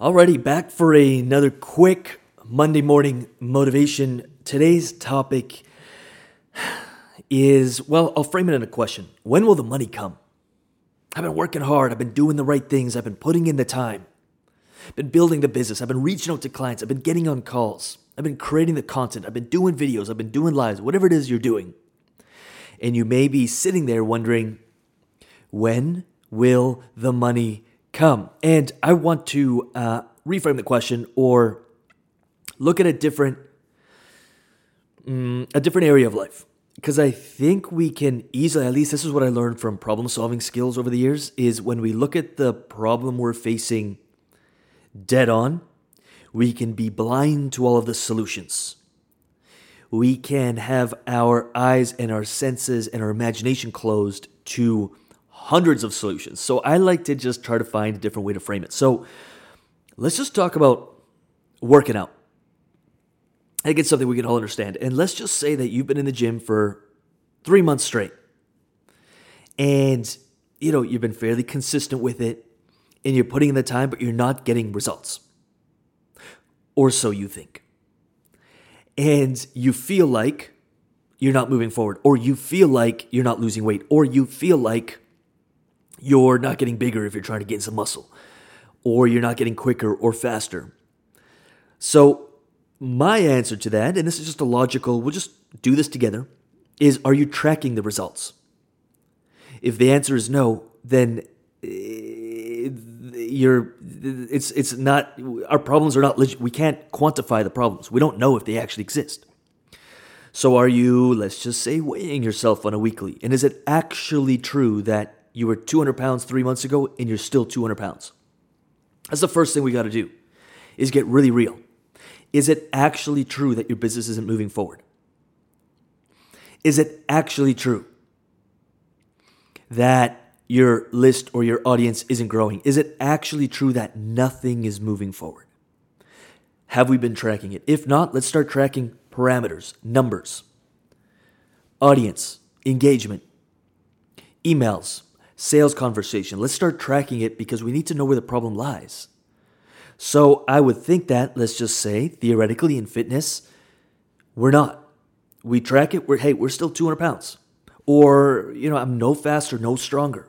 Alrighty, back for another quick Monday morning motivation. Today's topic is well, I'll frame it in a question. When will the money come? I've been working hard, I've been doing the right things, I've been putting in the time, been building the business, I've been reaching out to clients, I've been getting on calls, I've been creating the content, I've been doing videos, I've been doing lives, whatever it is you're doing. And you may be sitting there wondering, when will the money come? And I want to uh, reframe the question or look at a different, um, a different area of life because I think we can easily, at least this is what I learned from problem solving skills over the years, is when we look at the problem we're facing dead on, we can be blind to all of the solutions. We can have our eyes and our senses and our imagination closed to hundreds of solutions. So I like to just try to find a different way to frame it. So let's just talk about working out. I think it's something we can all understand. And let's just say that you've been in the gym for three months straight. And, you know, you've been fairly consistent with it and you're putting in the time, but you're not getting results. Or so you think. And you feel like you're not moving forward, or you feel like you're not losing weight, or you feel like you're not getting bigger if you're trying to gain some muscle, or you're not getting quicker or faster. So, my answer to that, and this is just a logical, we'll just do this together, is are you tracking the results? If the answer is no, then eh, you're it's it's not our problems are not legit. We can't quantify the problems. We don't know if they actually exist. So are you, let's just say, weighing yourself on a weekly? And is it actually true that you were 200 pounds three months ago and you're still 200 pounds? That's the first thing we got to do is get really real. Is it actually true that your business isn't moving forward? Is it actually true that your list or your audience isn't growing? Is it actually true that nothing is moving forward? Have we been tracking it? If not, let's start tracking parameters, numbers, audience, engagement, emails, sales conversation. Let's start tracking it because we need to know where the problem lies. So I would think that, let's just say, theoretically in fitness, we're not. We track it, we're, hey, we're still 200 pounds. Or, you know, I'm no faster, no stronger.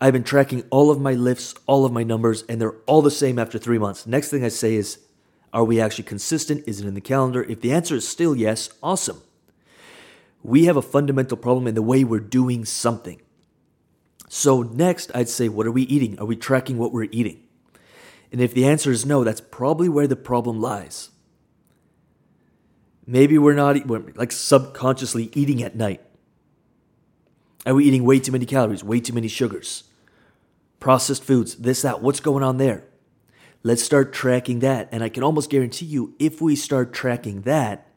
I've been tracking all of my lifts, all of my numbers, and they're all the same after three months. Next thing I say is, are we actually consistent? Is it in the calendar? If the answer is still yes, awesome. We have a fundamental problem in the way we're doing something. So, next, I'd say, what are we eating? Are we tracking what we're eating? And if the answer is no, that's probably where the problem lies. Maybe we're not we're like subconsciously eating at night. Are we eating way too many calories, way too many sugars, processed foods, this, that? What's going on there? Let's start tracking that. And I can almost guarantee you, if we start tracking that,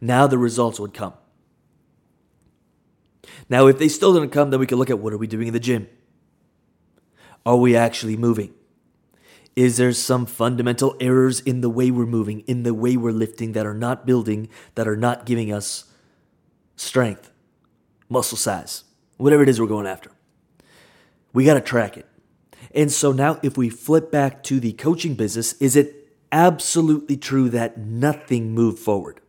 now the results would come. Now, if they still didn't come, then we can look at what are we doing in the gym? Are we actually moving? Is there some fundamental errors in the way we're moving, in the way we're lifting that are not building, that are not giving us strength, muscle size, whatever it is we're going after? We got to track it. And so now, if we flip back to the coaching business, is it absolutely true that nothing moved forward?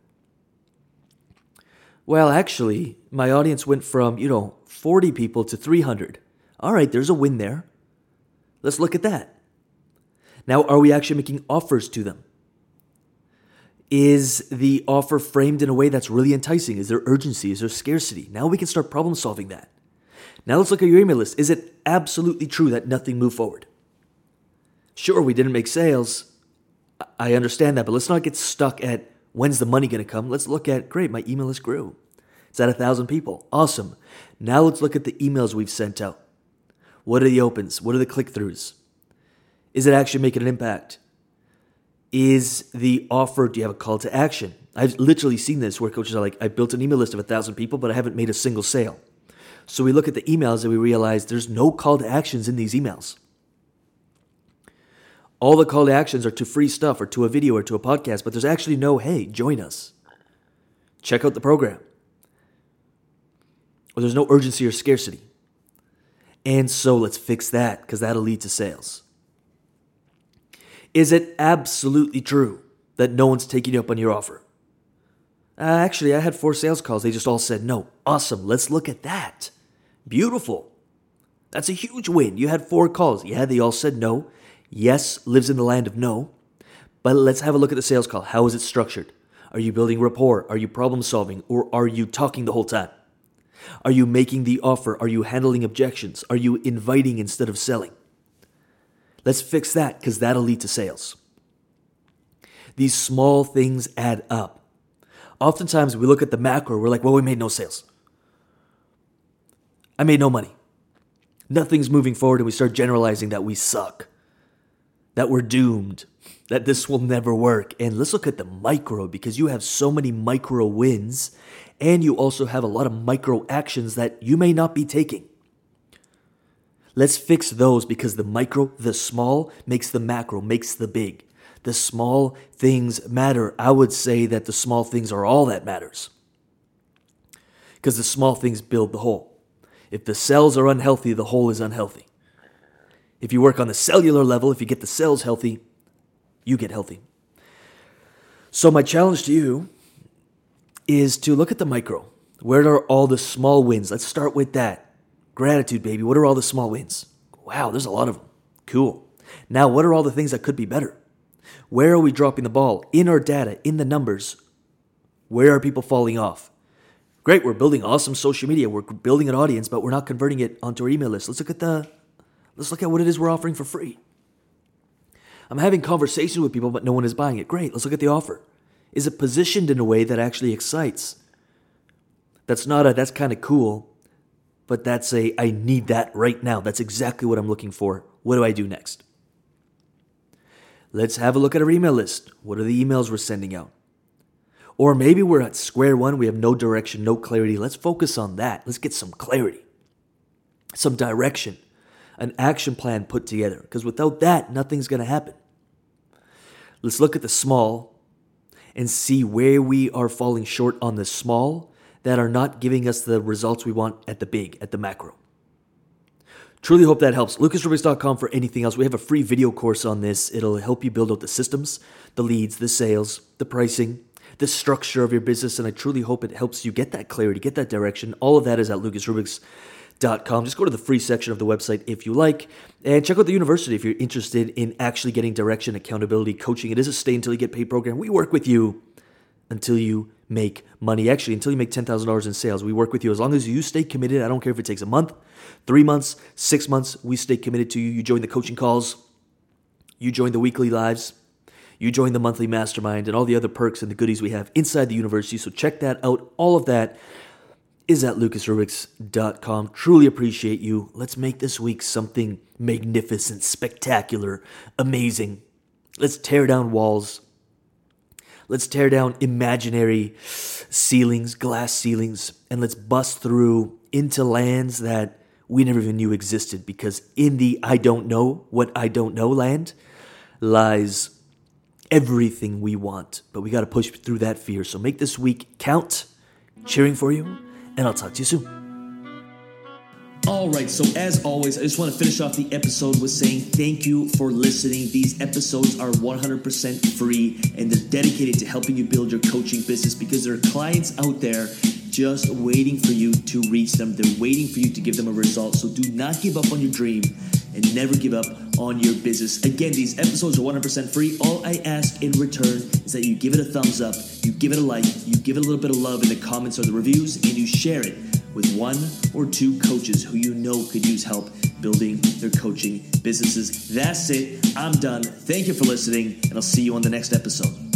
Well, actually, my audience went from, you know, 40 people to 300. All right, there's a win there. Let's look at that. Now, are we actually making offers to them? Is the offer framed in a way that's really enticing? Is there urgency? Is there scarcity? Now we can start problem solving that. Now let's look at your email list. Is it absolutely true that nothing moved forward? Sure, we didn't make sales. I understand that, but let's not get stuck at when's the money going to come. Let's look at great, my email list grew. It's at a thousand people. Awesome. Now let's look at the emails we've sent out. What are the opens? What are the click throughs? Is it actually making an impact? Is the offer, do you have a call to action? I've literally seen this where coaches are like, I built an email list of a thousand people, but I haven't made a single sale. So we look at the emails and we realize there's no call to actions in these emails. All the call to actions are to free stuff or to a video or to a podcast, but there's actually no, hey, join us. Check out the program. Or there's no urgency or scarcity. And so let's fix that because that'll lead to sales. Is it absolutely true that no one's taking you up on your offer? Uh, actually, I had four sales calls. They just all said no. Awesome. Let's look at that. Beautiful. That's a huge win. You had four calls. Yeah, they all said no. Yes lives in the land of no. But let's have a look at the sales call. How is it structured? Are you building rapport? Are you problem solving? Or are you talking the whole time? Are you making the offer? Are you handling objections? Are you inviting instead of selling? Let's fix that because that'll lead to sales. These small things add up. Oftentimes we look at the macro, we're like, well, we made no sales. I made no money. Nothing's moving forward, and we start generalizing that we suck, that we're doomed, that this will never work. And let's look at the micro because you have so many micro wins, and you also have a lot of micro actions that you may not be taking. Let's fix those because the micro, the small, makes the macro, makes the big. The small things matter. I would say that the small things are all that matters because the small things build the whole. If the cells are unhealthy, the whole is unhealthy. If you work on the cellular level, if you get the cells healthy, you get healthy. So, my challenge to you is to look at the micro. Where are all the small wins? Let's start with that. Gratitude, baby. What are all the small wins? Wow, there's a lot of them. Cool. Now, what are all the things that could be better? Where are we dropping the ball? In our data, in the numbers, where are people falling off? Great, we're building awesome social media. We're building an audience, but we're not converting it onto our email list. Let's look at the let's look at what it is we're offering for free. I'm having conversations with people, but no one is buying it. Great, let's look at the offer. Is it positioned in a way that actually excites? That's not a that's kind of cool, but that's a I need that right now. That's exactly what I'm looking for. What do I do next? Let's have a look at our email list. What are the emails we're sending out? Or maybe we're at square one, we have no direction, no clarity. Let's focus on that. Let's get some clarity, some direction, an action plan put together. Because without that, nothing's going to happen. Let's look at the small and see where we are falling short on the small that are not giving us the results we want at the big, at the macro. Truly hope that helps. LucasRubix.com for anything else. We have a free video course on this. It'll help you build out the systems, the leads, the sales, the pricing, the structure of your business. And I truly hope it helps you get that clarity, get that direction. All of that is at Just go to the free section of the website if you like. And check out the university if you're interested in actually getting direction, accountability, coaching. It is a stay until you get paid program. We work with you until you make money. Actually, until you make $10,000 in sales, we work with you. As long as you stay committed, I don't care if it takes a month, three months, six months, we stay committed to you. You join the coaching calls, you join the weekly lives you join the monthly mastermind and all the other perks and the goodies we have inside the university. So check that out. All of that is at lucasrubix.com. Truly appreciate you. Let's make this week something magnificent, spectacular, amazing. Let's tear down walls. Let's tear down imaginary ceilings, glass ceilings, and let's bust through into lands that we never even knew existed because in the I don't know what I don't know land lies everything we want, but we got to push through that fear. So make this week count. Cheering for you, and I'll talk to you soon. All right, so as always, I just want to finish off the episode with saying thank you for listening. These episodes are 100% free and they're dedicated to helping you build your coaching business because there are clients out there just waiting for you to reach them. They're waiting for you to give them a result. So do not give up on your dream and never give up on your business. Again, these episodes are 100% free. All I ask in return is that you give it a thumbs up, you give it a like, you give it a little bit of love in the comments or the reviews, and you share it with one or two coaches who you know could use help building their coaching businesses. That's it. I'm done. Thank you for listening, and I'll see you on the next episode.